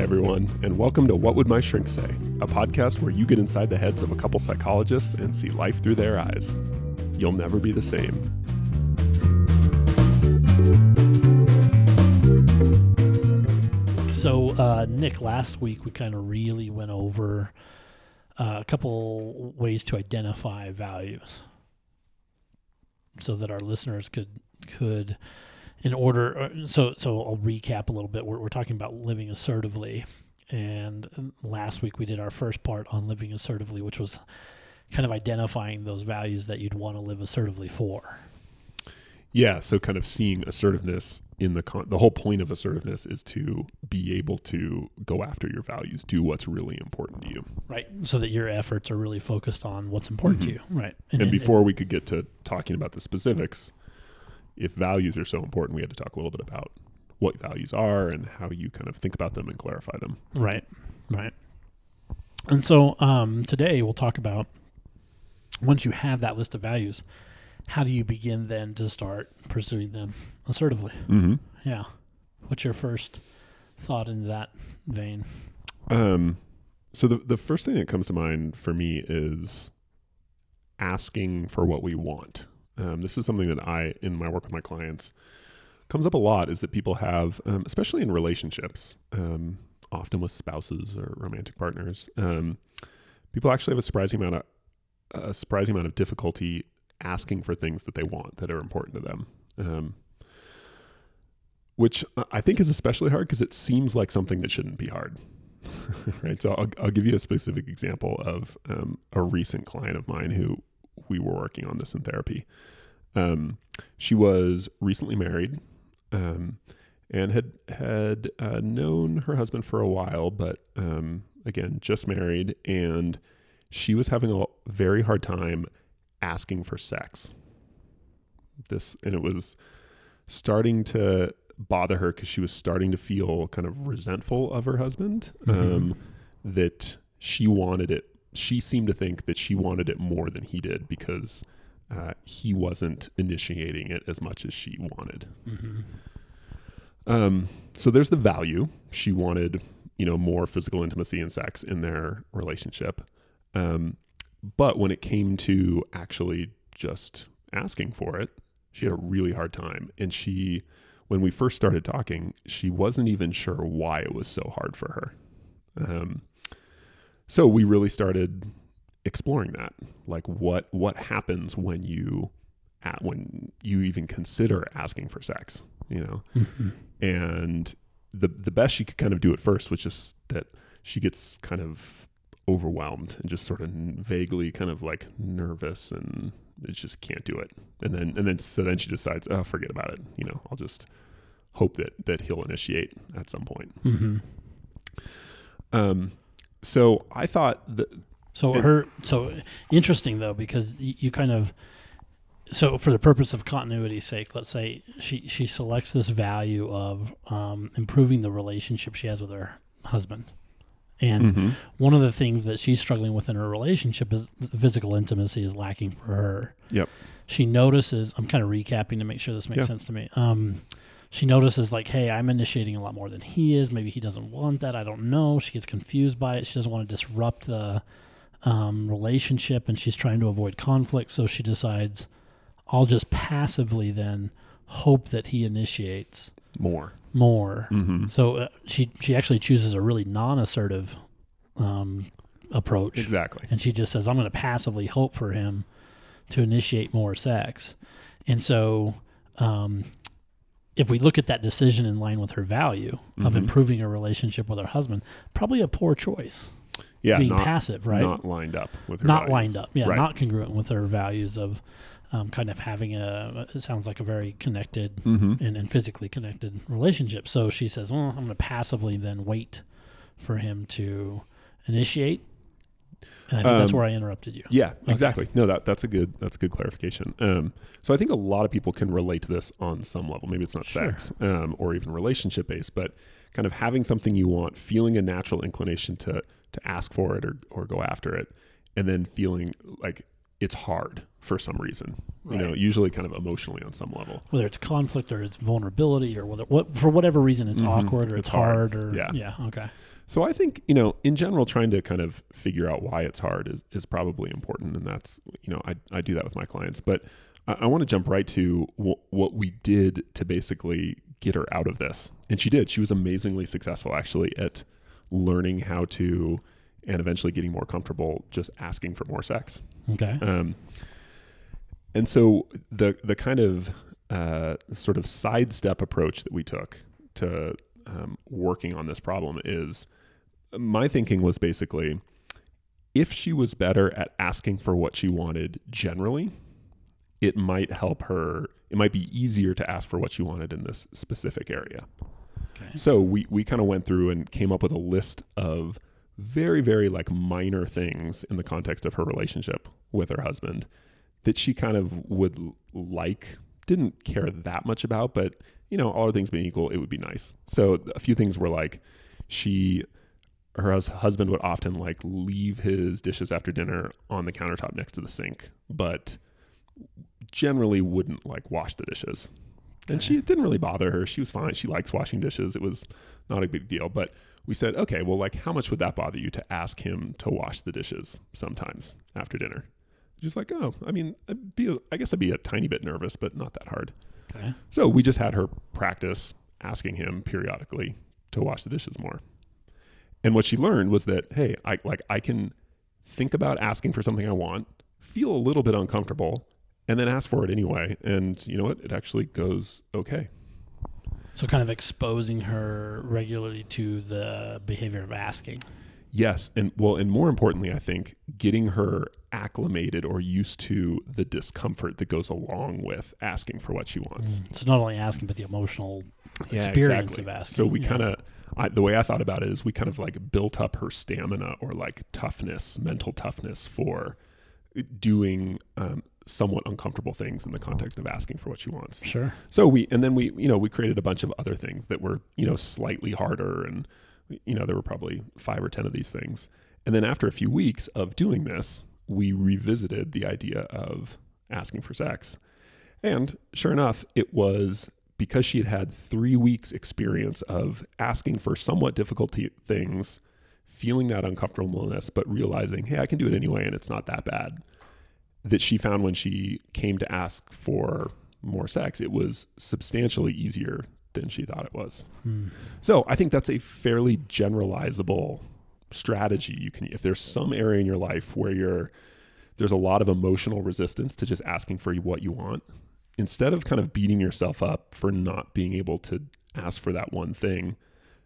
Hi, everyone, and welcome to What Would My Shrink Say, a podcast where you get inside the heads of a couple psychologists and see life through their eyes. You'll never be the same. So, uh, Nick, last week we kind of really went over uh, a couple ways to identify values, so that our listeners could could, in order. uh, So, so I'll recap a little bit. We're, we're talking about living assertively, and last week we did our first part on living assertively, which was kind of identifying those values that you'd want to live assertively for. Yeah, so kind of seeing assertiveness in the con- the whole point of assertiveness is to be able to go after your values, do what's really important to you. Right. So that your efforts are really focused on what's important Mhm. to you. Right. And, before we could get to talking about the specifics, if values are so important, we had to talk a little bit about what values are and how you kind of think about them and clarify them. Right. Right. And so um, today we'll talk about once you have that list of values, how do you begin then to start pursuing them assertively? Mm-hmm. Yeah. What's your first thought in that vein? Um, so the the first thing that comes to mind for me is asking for what we want. Um, this is something that I, in my work with my clients, comes up a lot. Is that people have, um, especially in relationships, um, often with spouses or romantic partners, um, people actually have a surprising amount of a surprising amount of difficulty asking for things that they want that are important to them. Um, which I think is especially hard because it seems like something that shouldn't be hard. right. So I'll, I'll give you a specific example of um, a recent client of mine who we were working on this in therapy. Um, she was recently married um, and had had uh, known her husband for a while, but um, again, just married, and she was having a very hard time asking for sex. This and it was starting to bother her because she was starting to feel kind of resentful of her husband. Um, that she wanted it. She seemed to think that she wanted it more than he did because uh, he wasn't initiating it as much as she wanted. Mm-hmm. Um, so there's the value. She wanted, you know, more physical intimacy and sex in their relationship. Um, but when it came to actually just asking for it, she had a really hard time. And she, when we first started talking, she wasn't even sure why it was so hard for her. Um, so we really started exploring that, like what what happens when you at when you even consider asking for sex, you know Mm-hmm. and the the best she could kind of do at first was just that she gets kind of overwhelmed and just sort of vaguely kind of like nervous and it just can't do it and then and then so then she decides oh forget about it you know i'll just hope that that he'll initiate at some point Mm-hmm. um so i thought that So And- her so interesting though because y- you kind of so for the purpose of continuity's sake, let's say she she selects this value of um, improving the relationship she has with her husband, and Mhm. one of the things that she's struggling with in her relationship is physical intimacy is lacking for her. Yep. She notices. I'm kind of recapping to make sure this makes Yeah. sense to me. Um, she notices like, hey, I'm initiating a lot more than he is. Maybe he doesn't want that. I don't know. She gets confused by it. She doesn't want to disrupt the um, relationship, and she's trying to avoid conflict. So she decides, I'll just passively then hope that he initiates more more. mm-hmm. So uh, she she actually chooses a really non-assertive um, approach, exactly and she just says, "I'm going to passively hope for him to initiate more sex." And so, um, if we look at that decision in line with her value of Mhm. improving her relationship with her husband, probably a poor choice. yeah being not, passive, right? not lined up with her Not values. lined up, yeah, Right. not congruent with her values of um, kind of having a. It sounds like a very connected mm-hmm. and, and physically connected relationship. So she says, Well, I'm going to passively then wait for him to initiate. And I think that's Um, where I interrupted you. Yeah, exactly. No, that that's a good that's a good clarification. Um, so I think a lot of people can relate to this on some level. Maybe it's not Sure. sex um, or even relationship based, but kind of having something you want, feeling a natural inclination to to ask for it or or go after it, and then feeling like it's hard for some reason. You know, usually kind of emotionally on some level. Whether it's conflict or it's vulnerability or whether what for whatever reason it's Mhm. awkward or It's it's, hard. hard. or Yeah. yeah, okay. So I think, you know, in general, trying to kind of figure out why it's hard is, is probably important. And that's, you know, I, I do that with my clients. But I, I want to jump right to w- what we did to basically get her out of this. And she did. She was amazingly successful actually at learning how to and eventually getting more comfortable just asking for more sex. Okay. Um, and so the the kind of uh, sort of sidestep approach that we took to um, working on this problem is my thinking was basically if she was better at asking for what she wanted generally, it might help her. It might be easier to ask for what she wanted in this specific area. Okay. So we we kind of went through and came up with a list of very very like minor things in the context of her relationship with her husband that she kind of would like didn't care that much about but you know all other things being equal it would be nice. So a few things were like she her husband would often like leave his dishes after dinner on the countertop next to the sink but generally wouldn't like wash the dishes. And she it didn't really bother her. She was fine. She likes washing dishes. It was not a big deal. But we said okay well like how much would that bother you to ask him to wash the dishes sometimes after dinner just like oh i mean I'd be a, i guess i'd be a tiny bit nervous but not that hard. Okay. so we just had her practice asking him periodically to wash the dishes more. And what she learned was that hey i like i can think about asking for something i want feel a little bit uncomfortable and then ask for it anyway. And you know what? It actually goes okay. So kind of exposing her regularly to the behavior of asking. Yes, and well, and more importantly, I think getting her acclimated or used to the discomfort that goes along with asking for what she wants. So not only asking, but the emotional Yeah, experience exactly. of asking. So we yeah. kind of, I, the way I thought about it is, we kind of like built up her stamina or like toughness, mental toughness for doing um, somewhat uncomfortable things in the context of asking for what she wants. sure. So we, and then we, you know, we created a bunch of other things that were, you know, slightly harder. And, you know, there were probably five or 10 of these things. And then after a few weeks of doing this, we revisited the idea of asking for sex. And sure enough, it was because she had had three weeks experience of asking for somewhat difficult things, feeling that uncomfortableness, but realizing, hey, I can do it anyway, and it's not that bad. That she found when she came to ask for more sex, it was substantially easier than she thought it was. Hmm. So I think that's a fairly generalizable strategy. You can, if there's some area in your life where you're, there's a lot of emotional resistance to just asking for what you want, instead of kind of beating yourself up for not being able to ask for that one thing,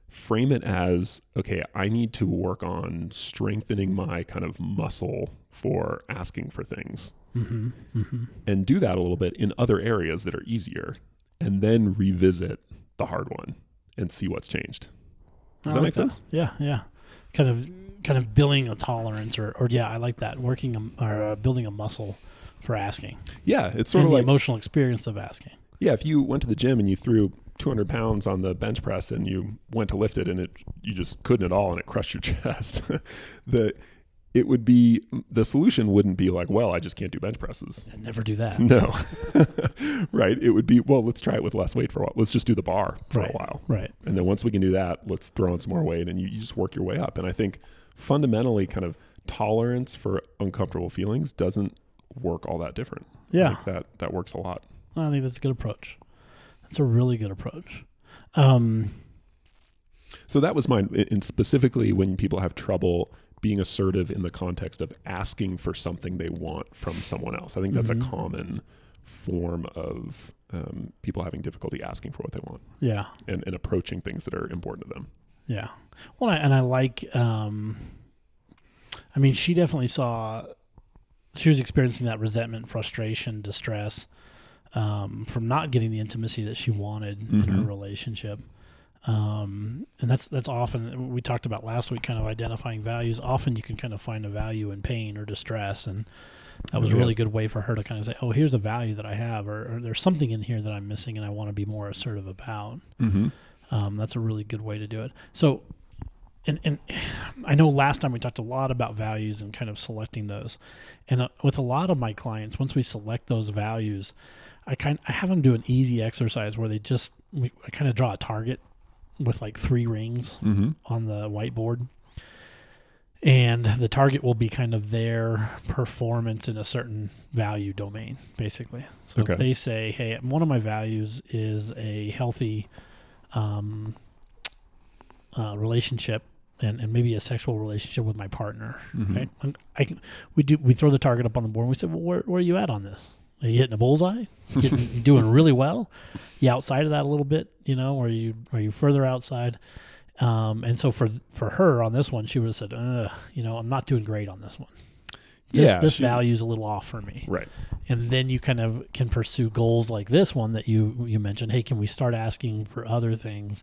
frame it as, okay, I need to work on strengthening my kind of muscle for asking for things Mm-hmm. Mm-hmm. and do that a little bit in other areas that are easier and then revisit the hard one and see what's changed. Does that make sense? Yeah, yeah. Kind of, kind of building a tolerance, or, or yeah, I like that. Working a, or uh, building a muscle for asking, Yeah, it's sort and of the like emotional experience of asking. yeah, if you went to the gym and you threw 200 pounds on the bench press and you went to lift it and it you just couldn't at all and it crushed your chest, the it would be the solution wouldn't be like, well, I just can't do bench presses. Yeah, never do that. No, right? It would be well, let's try it with less weight for a while. Let's just do the bar for Right. a while. Right. And then once we can do that, let's throw in some more weight and you, you just work your way up. And I think fundamentally, kind of tolerance for uncomfortable feelings doesn't work all that different. Yeah, that that works a lot. I think that's a good approach. That's a really good approach. Um, So that was mine. And specifically, when people have trouble being assertive in the context of asking for something they want from someone else, I think that's Mhm. a common form of um, people having difficulty asking for what they want yeah, and, and approaching things that are important to them. yeah. Well, I, and I like. Um, I mean, she definitely saw. She was experiencing that resentment, frustration, distress um, from not getting the intimacy that she wanted in her Mhm. relationship. Um, and that's that's often we talked about last week, kind of identifying values. Often you can kind of find a value in pain or distress, and that was a really good way for her to kind of say, "Oh, here's a value that I have, or, or there's something in here that I'm missing, and I want to be more assertive about." Mm-hmm. Um, that's a really good way to do it. So, and and I know last time we talked a lot about values and kind of selecting those, and uh, with a lot of my clients, once we select those values, I kind I have them do an easy exercise where they just we, I kind of draw a target with like three rings Mm-hmm. on the whiteboard. And the target will be kind of their performance in a certain value domain, basically. So Okay. if they say, hey, one of my values is a healthy um, uh, relationship and, and maybe a sexual relationship with my partner, Mhm. right? And I can, we do we throw the target up on the board and we say, well, where, where are you at on this? Are you hitting a bullseye? Getting, you doing really well? You outside of that a little bit, you know? Or you are you further outside? Um, and so for for her on this one, she would have said, Ugh, you know, I'm not doing great on this one. This, Yeah, this she- value is a little off for me. Right. And then you kind of can pursue goals like this one that you you mentioned. Hey, can we start asking for other things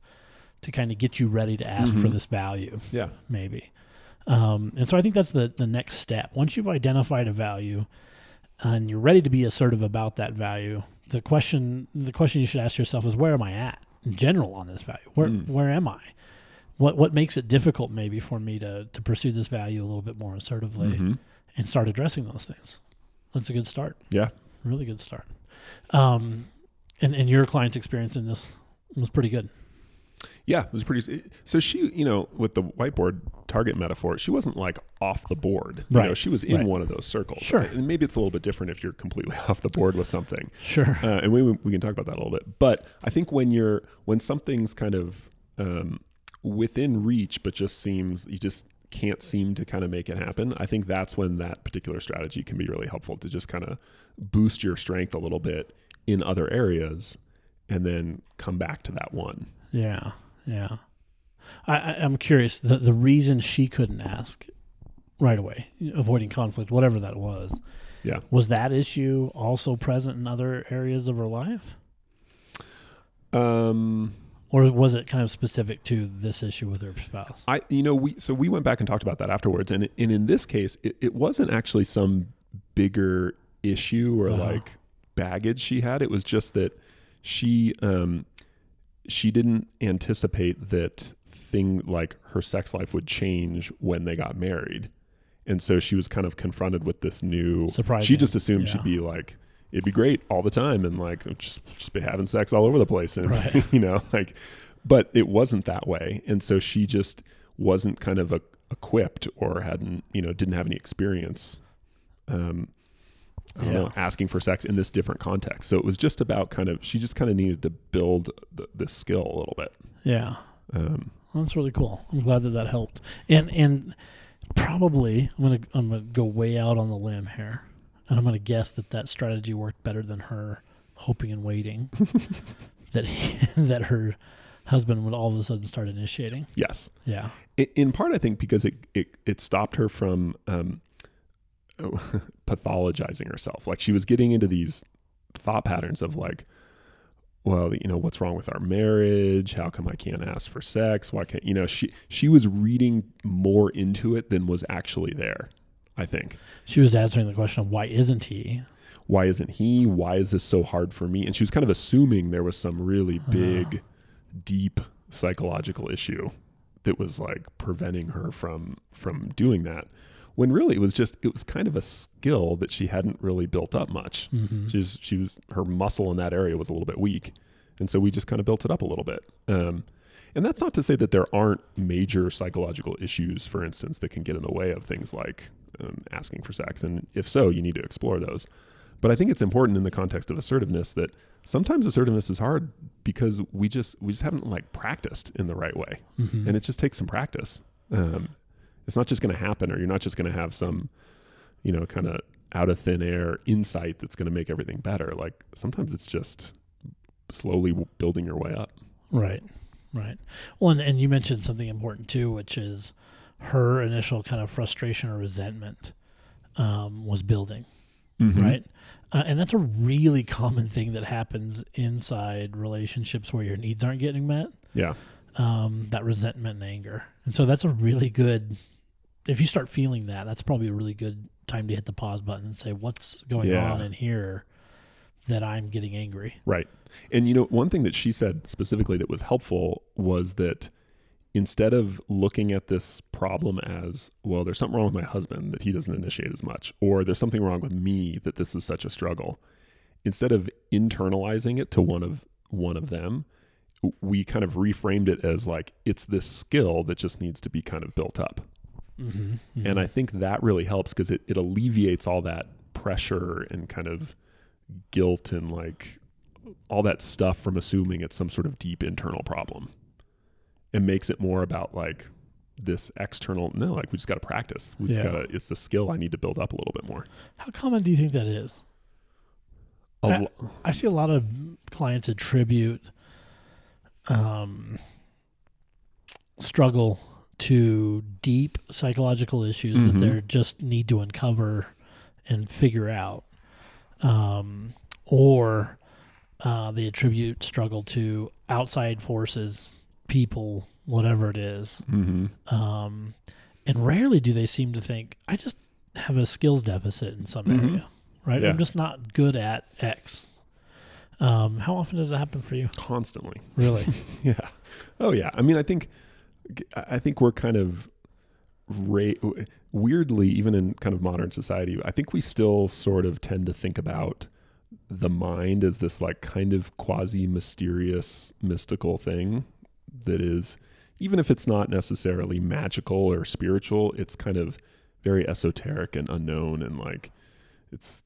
to kind of get you ready to ask for Mhm. this value? Yeah. maybe. Um, and so I think that's the the next step. Once you've identified a value and you're ready to be assertive about that value, the question the question you should ask yourself is where am I at in general on this value? Where Mm. where am I? What what makes it difficult maybe for me to to pursue this value a little bit more assertively Mhm. and start addressing those things? That's a good start. Yeah. Really good start. Um, and and your client's experience in this was pretty good. Yeah, it was pretty. So she, you know, with the whiteboard target metaphor, she wasn't like off the board. You know, Right, she was in right. one of those circles. Sure. And maybe it's a little bit different if you're completely off the board with something. Sure. Uh, and we we can talk about that a little bit. But I think when you're when something's kind of um, within reach, but just seems you just can't seem to kind of make it happen. I think that's when that particular strategy can be really helpful to just kind of boost your strength a little bit in other areas, and then come back to that one. Yeah, yeah. I, I, I'm curious. The the reason she couldn't ask right away, avoiding conflict, whatever that was, Yeah. was that issue also present in other areas of her life, Um, or was it kind of specific to this issue with her spouse? I, you know, we so we went back and talked about that afterwards, and and in this case, it, it wasn't actually some bigger issue or Uh-huh. like baggage she had. It was just that she um she didn't anticipate that thing like her sex life would change when they got married, and so she was kind of confronted with this new. surprise. She just assumed Yeah. she'd be like. It'd be great all the time, and like just just be having sex all over the place, and Right. you know, like but it wasn't that way and so she just wasn't kind of a, equipped or hadn't you know didn't have any experience um Yeah. know asking for sex in this different context so it was just about kind of she just kind of needed to build the, this skill a little bit Yeah, um that's really cool. I'm glad that that helped. And and probably I'm gonna I'm gonna go way out on the limb here, and I'm gonna guess that that strategy worked better than her hoping and waiting that he, that her husband would all of a sudden start initiating. yes Yeah. In part i think because it it, it stopped her from um pathologizing herself. Like she was getting into these thought patterns of like well you know what's wrong with our marriage? How come i can't ask for sex? Why can't you know she she was reading more into it than was actually there i think. She was answering the question of why isn't he? why isn't he? Why is this so hard for me? And she was kind of assuming there was some really big deep psychological issue that was like preventing her from from doing that when really it was just it was kind of a skill that she hadn't really built up much. Mm-hmm. she was she was her muscle in that area was a little bit weak. And so we just kind of built it up a little bit. Um, and that's not to say that there aren't major psychological issues for instance that can get in the way of things like um, asking for sex. And if so you need to explore those. But i think it's important in the context of assertiveness that sometimes assertiveness is hard because we just we just haven't like practiced in the right way. Mm-hmm. and it just takes some practice. Um, it's not just going to happen or you're not just going to have some you know kind of out of thin air insight that's going to make everything better like sometimes it's just slowly building your way up Right, right. Well, and, and you mentioned something important too, which is her initial kind of frustration or resentment um, was building, Mm-hmm. right? Uh, and that's a really common thing that happens inside relationships where your needs aren't getting met. yeah Um, that resentment and anger, and so that's a really good. If you start feeling that, that's probably a really good time to hit the pause button and say, "What's going Yeah. on in here that I'm getting angry?" Right. And you know, one thing that she said specifically that was helpful was that instead of looking at this problem as, well, there's something wrong with my husband that he doesn't initiate as much, or there's something wrong with me that this is such a struggle, instead of internalizing it to one of one of them, we kind of reframed it as like it's this skill that just needs to be kind of built up. Mm-hmm. And I think that really helps because it, it alleviates all that pressure and kind of guilt and like all that stuff from assuming it's some sort of deep internal problem. It makes it more about like this external no, like we just gotta practice. We just Yeah. gotta it's a skill I need to build up a little bit more. How common do you think that is? A I- I see a lot of clients attribute um, struggle to deep psychological issues Mhm. that they just need to uncover and figure out, um, or uh, they attribute struggle to outside forces, people, whatever it is. Mhm. Um, and rarely do they seem to think, I just have a skills deficit in some Mhm. area, right? Yeah. I'm just not good at X. Um, how often does that happen for you? constantly. Really? Yeah. Oh yeah. I mean, I think I think we're kind of ra- weirdly, even in kind of modern society, I think we still sort of tend to think about the mind as this like kind of quasi mysterious, mystical thing that is, even if it's not necessarily magical or spiritual, it's kind of very esoteric and unknown and like it's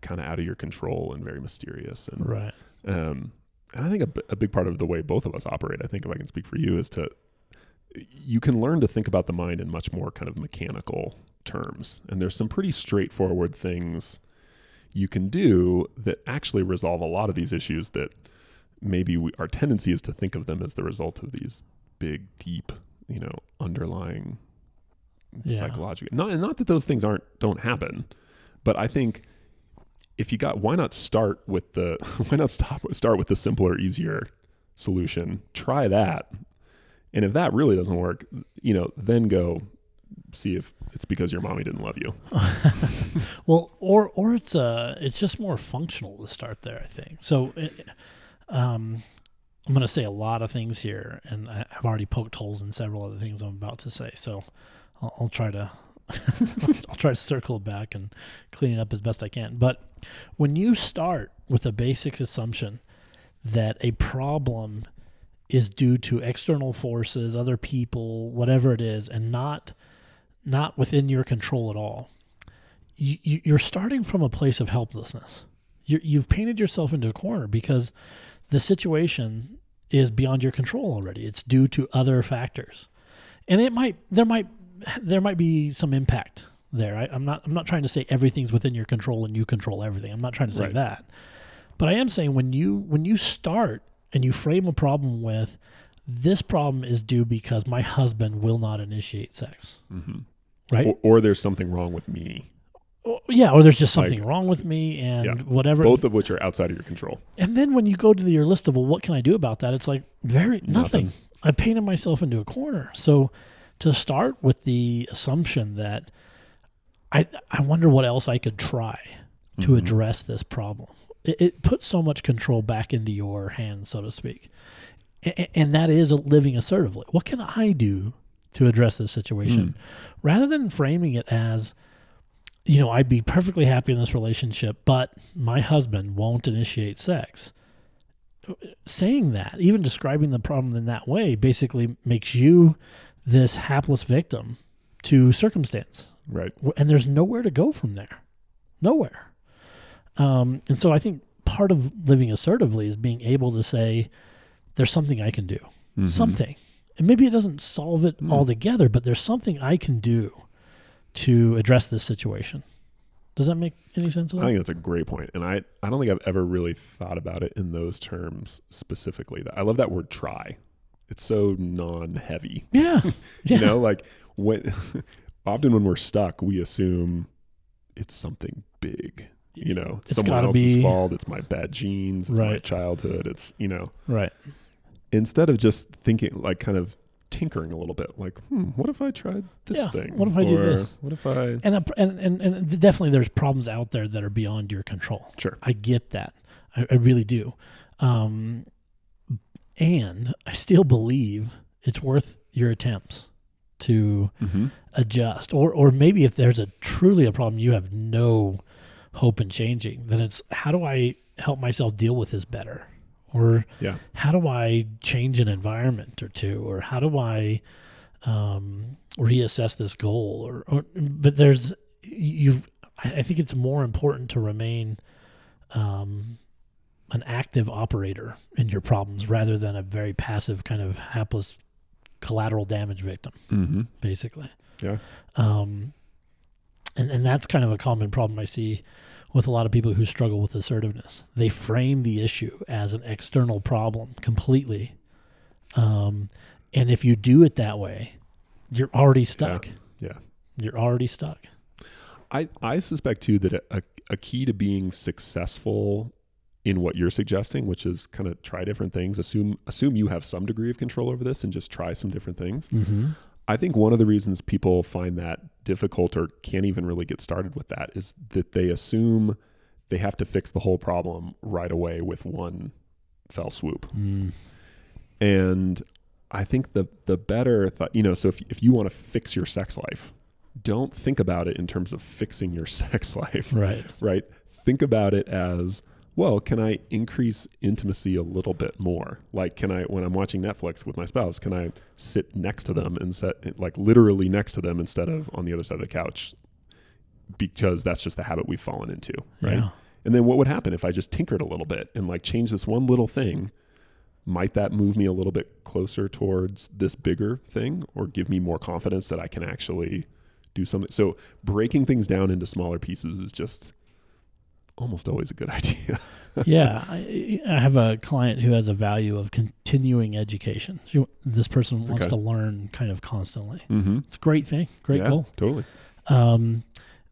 kind of out of your control and very mysterious and right. um, and I think a, b- a big part of the way both of us operate, I think if I can speak for you, is to you can learn to think about the mind in much more kind of mechanical terms. And there's some pretty straightforward things you can do that actually resolve a lot of these issues that maybe we, our tendency is to think of them as the result of these big, deep, you know, underlying Yeah. psychological. Not and not that those things aren't don't happen, but I think if you got why not start with the why not stop start with the simpler, easier solution. Try that. And if that really doesn't work, you know, then go see if it's because your mommy didn't love you. well, or or it's uh it's just more functional to start there. I think so. It, um, I'm going to say a lot of things here, and I, I've already poked holes in several other things I'm about to say. So I'll, I'll try to I'll try to circle back and clean it up as best I can. But when you start with a basic assumption that a problem is due to external forces, other people, whatever it is, and not not within your control at all, you, you, you're starting from a place of helplessness. you you've painted yourself into a corner because the situation is beyond your control already. It's due to other factors, and it might there might there might be some impact there. I, I'm not I'm not trying to say everything's within your control and you control everything. I'm not trying to say Right. that, but I am saying when you when you start and you frame a problem with this problem is due because my husband will not initiate sex, Mm-hmm. right? Or, or there's something wrong with me. Or- yeah, or there's just Like- something wrong with me and Yeah. whatever. Both of which are outside of your control. And then when you go to your list of, well, what can I do about that? It's like, very nothing. Nothing. I painted myself into a corner. So to start with the assumption that I, I wonder what else I could try to Mhm. address this problem. It, it puts so much control back into your hands, so to speak. And, and that is living assertively. What can I do to address this situation? Mm. Rather than framing it as, you know, I'd be perfectly happy in this relationship, but my husband won't initiate sex. Saying that, even describing the problem in that way, basically makes you this hapless victim to circumstance Right. And there's nowhere to go from there nowhere um, and so i think part of living assertively is being able to say there's something i can do Mhm. something and maybe it doesn't solve it Mm. altogether but there's something i can do to address this situation does that make any sense at I think that's a great point, and I I don't think I've ever really thought about it in those terms specifically. I love that word "try." It's so non-heavy. yeah yeah You know, like when often when we're stuck, we assume it's something big. You know, It's someone else's be- fault. It's my bad genes. It's my Right. childhood. It's you know, right instead of just thinking like kind of tinkering a little bit, like, hmm, what if I tried this Yeah, thing? what if I do this? What if I? and, a, and and and definitely there's problems out there that are beyond your control Sure. I get that. I, I really do. Um, and I still believe it's worth your attempts to Mm-hmm. adjust. Or, or maybe if there's a truly a problem you have no hope and changing, then it's how do I help myself deal with this better? or Yeah. how do I change an environment or two, or how do I um, reassess this goal, or, or but there's you. I think it's more important to remain um, an active operator in your problems rather than a very passive kind of hapless collateral damage victim Mm-hmm. basically. Yeah. Um, and and that's kind of a common problem I see with a lot of people who struggle with assertiveness. They frame the issue as an external problem completely. Um, and if you do it that way, you're already stuck. Yeah. You're already stuck. I, I suspect too that a, a key to being successful in what you're suggesting, which is kind of try different things, assume assume you have some degree of control over this and just try some different things. Mm-hmm. I think one of the reasons people find that difficult or can't even really get started with that is that they assume they have to fix the whole problem right away with one fell swoop. Mm. And I think the the better th- you know, so if if you want to fix your sex life, don't think about it in terms of fixing your sex life, Right. right? Think about it as well, can I increase intimacy a little bit more? Like, can I, when I'm watching Netflix with my spouse, can I sit next to them and set, like, literally next to them instead of on the other side of the couch? Because that's just the habit we've fallen into, right? Yeah. And then what would happen if I just tinkered a little bit and like change this one little thing? Might that move me a little bit closer towards this bigger thing or give me more confidence that I can actually do something? So breaking things down into smaller pieces is just almost always a good idea. yeah, I, I have a client who has a value of continuing education. She, this person wants Okay. to learn kind of constantly. mm-hmm. It's a great thing, great yeah, goal. Totally. Um,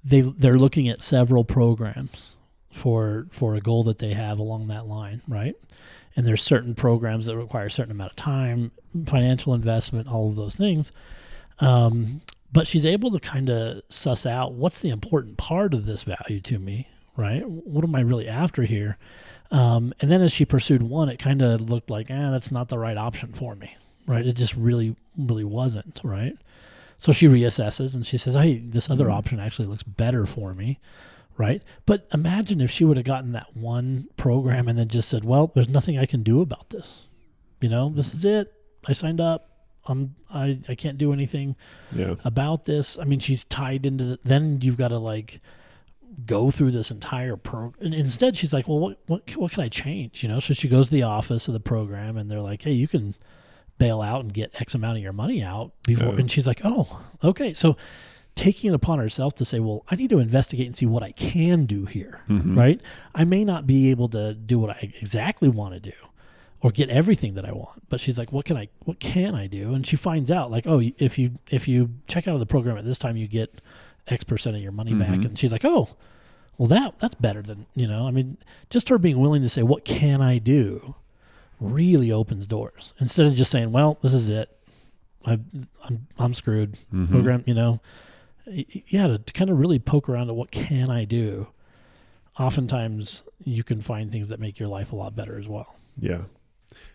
they they're looking at several programs for for a goal that they have along that line, right? And there's certain programs that require a certain amount of time, financial investment, all of those things. Um, but she's able to kind of suss out what's the important part of this value to me, right? What am I really after here? Um, and then as she pursued one, it kind of looked like, ah, that's not the right option for me, right? It just really, really wasn't, right? So she reassesses and she says, hey, this other Mhm. option actually looks better for me, right? But imagine if she would have gotten that one program and then just said, well, there's nothing I can do about this. You know, this is it. I signed up. I'm I, I can't do anything Yeah. about this. I mean, she's tied into the, then you've got to like go through this entire program. And instead, she's like, well, what what what can I change? You know, so she goes to the office of the program, and they're like, hey, you can bail out and get X amount of your money out before. Yeah. And she's like, oh, okay. So taking it upon herself to say, well, I need to investigate and see what I can do here, Mhm. right? I may not be able to do what I exactly want to do or get everything that I want. But she's like, what can I what can I do? And she finds out like, oh, if you if you check out of the program at this time you get X percent of your money back. Mhm. And she's like, "Oh, well that that's better than, you know, I mean, just her being willing to say what can I do really opens doors instead of just saying, well, this is it. I I'm I'm screwed. Mhm. Program, you know. Yeah, to, to kind of really poke around at what can I do. Oftentimes you can find things that make your life a lot better as well. Yeah.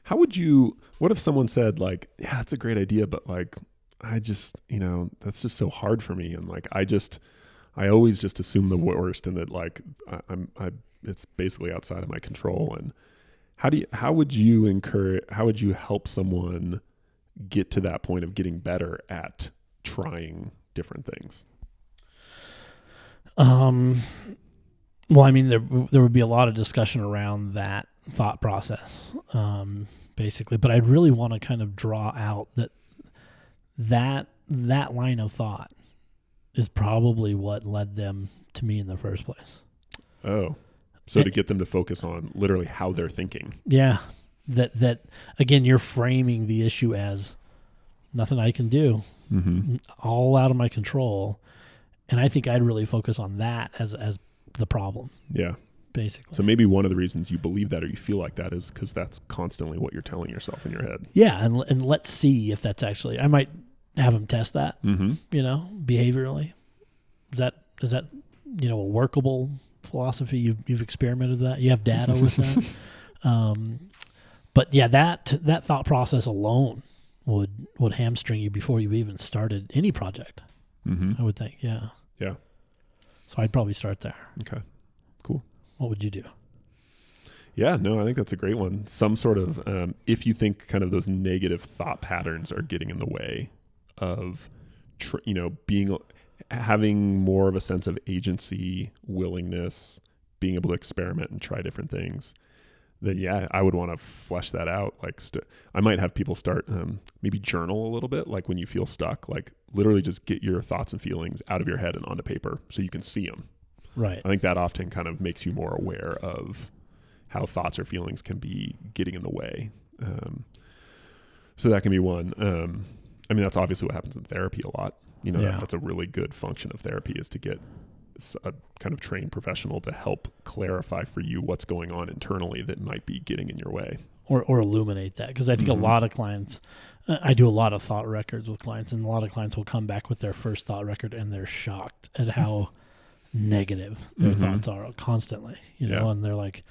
How would you, what if someone said, like, yeah, that's a great idea, but like, I just, you know, that's just so hard for me. And like, I just, I always just assume the worst and that like, I, I'm, I, it's basically outside of my control. And how do you, how would you encourage, how would you help someone get to that point of getting better at trying different things? Um, well, I mean, there there would be a lot of discussion around that thought process, um, basically. But I'd really want to kind of draw out that that that line of thought is probably what led them to me in the first place. Oh, so to get them to focus on literally how they're thinking. Yeah, that that again, you're framing the issue as nothing I can do, Mm-hmm. all out of my control, and I think I'd really focus on that as as the problem, Yeah. Basically. So maybe one of the reasons you believe that or you feel like that is because that's constantly what you're telling yourself in your head. Yeah, and and let's see if that's actually. I might have them test that. Mm-hmm. You know, behaviorally. Is that is that you know a workable philosophy? You've you've experimented with that. You have data with that. Um, but yeah, that that thought process alone would would hamstring you before you even started any project. Mm-hmm. I would think. Yeah. Yeah. So I'd probably start there. Okay. What would you do? Yeah, no, I think that's a great one. Some sort of, um, if you think kind of those negative thought patterns are getting in the way of, tr- you know, being, having more of a sense of agency, willingness, being able to experiment and try different things, then yeah, I would want to flesh that out. Like, st- I might have people start um, maybe journal a little bit, like when you feel stuck, like literally just get your thoughts and feelings out of your head and onto paper so you can see them. Right. I think that often kind of makes you more aware of how thoughts or feelings can be getting in the way. Um, so that can be one. Um, I mean, that's obviously what happens in therapy a lot. You know, Yeah. that, that's a really good function of therapy is to get a kind of trained professional to help clarify for you what's going on internally that might be getting in your way. or or illuminate that because I think Mhm. a lot of clients. uh, I do a lot of thought records with clients, and a lot of clients will come back with their first thought record, and they're shocked at how negative their Mhm. thoughts are constantly. You know, Yeah. and they're like,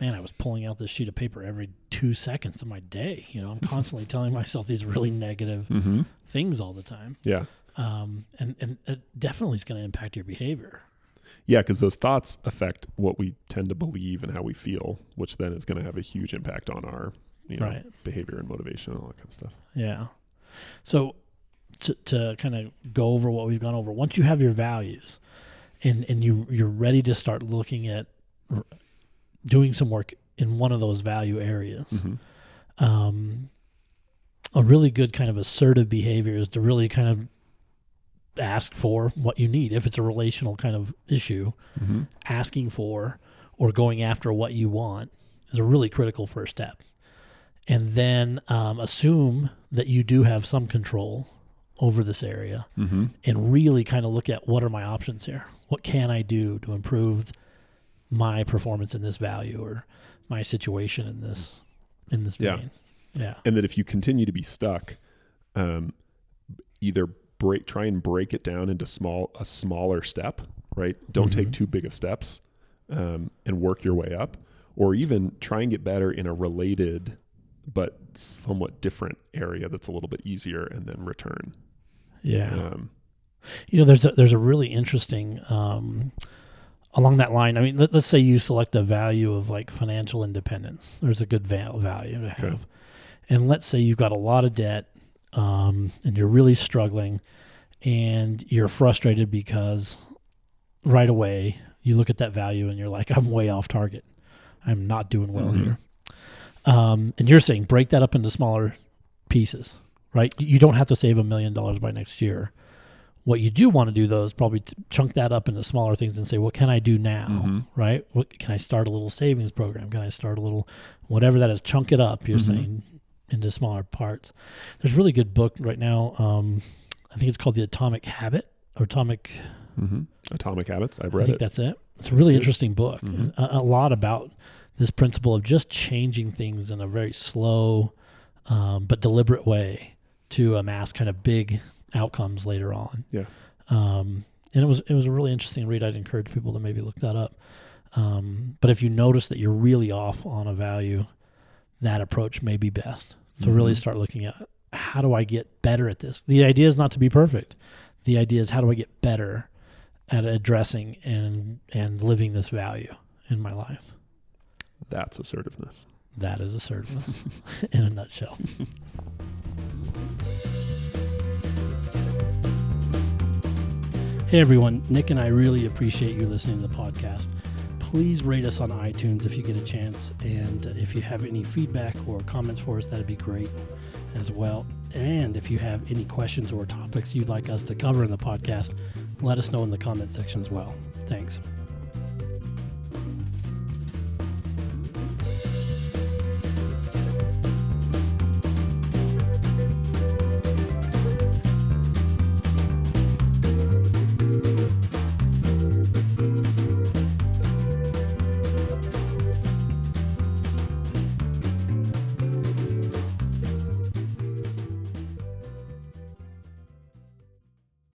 "Man, I was pulling out this sheet of paper every two seconds of my day. You know, I'm constantly telling myself these really negative Mm-hmm. things all the time, Yeah. um, and and it definitely is going to impact your behavior." Yeah, because those thoughts affect what we tend to believe and how we feel, which then is going to have a huge impact on our you know, Right. behavior and motivation and all that kind of stuff. Yeah. So to to kind of go over what we've gone over, once you have your values and and you you're ready to start looking at r- doing some work in one of those value areas. Mm-hmm. Um a really good kind of assertive behavior is to really kind of ask for what you need if it's a relational kind of issue Mm-hmm. asking for or going after what you want is a really critical first step. And then um, assume that you do have some control over this area Mm-hmm. and really kind of look at what are my options here? What can I do to improve my performance in this value or my situation in this in this Yeah. vein? Yeah. And that if you continue to be stuck, um, either break, try and break it down into small, a smaller step, right? Don't take Mhm. too big of steps, um, and work your way up, or even try and get better in a related but somewhat different area that's a little bit easier, and then return. Yeah. Um, You know, there's a, there's a really interesting um, along that line. I mean, let, us say you select a value of like financial independence. There's a good val- value to have, Okay. and let's say you've got a lot of debt um, and you're really struggling, and you're frustrated because right away you look at that value and you're like, I'm way off target. I'm not doing well Mhm. here. Um, and you're saying break that up into smaller pieces, right? You don't have to save a million dollars by next year. What you do want to do though is probably t- chunk that up into smaller things and say, what can I do now? Mhm. Right? What can I start a little savings program? Can I start a little whatever that is? Chunk it up. You're Mhm. saying into smaller parts. There's a really good book right now. Um, I think it's called The Atomic Habit or Atomic. mhm. Atomic Habits. I've read I think it. that's it. It's a really interesting book. Mhm. and A, a lot about this principle of just changing things in a very slow um, but deliberate way to amass kind of big outcomes later on. Yeah. Um, and it was it was a really interesting read. I'd encourage people to maybe look that up. Um, but if you notice that you're really off on a value, that approach may be best. So really Mhm. start looking at how do I get better at this? The idea is not to be perfect. The idea is how do I get better at addressing and and living this value in my life. That's assertiveness. That is assertiveness in a nutshell. Hey everyone, Nick and I really appreciate you listening to the podcast. Please rate us on iTunes if you get a chance. And if you have any feedback or comments for us, that'd be great as well. And if you have any questions or topics you'd like us to cover in the podcast, let us know in the comment section as well. Thanks.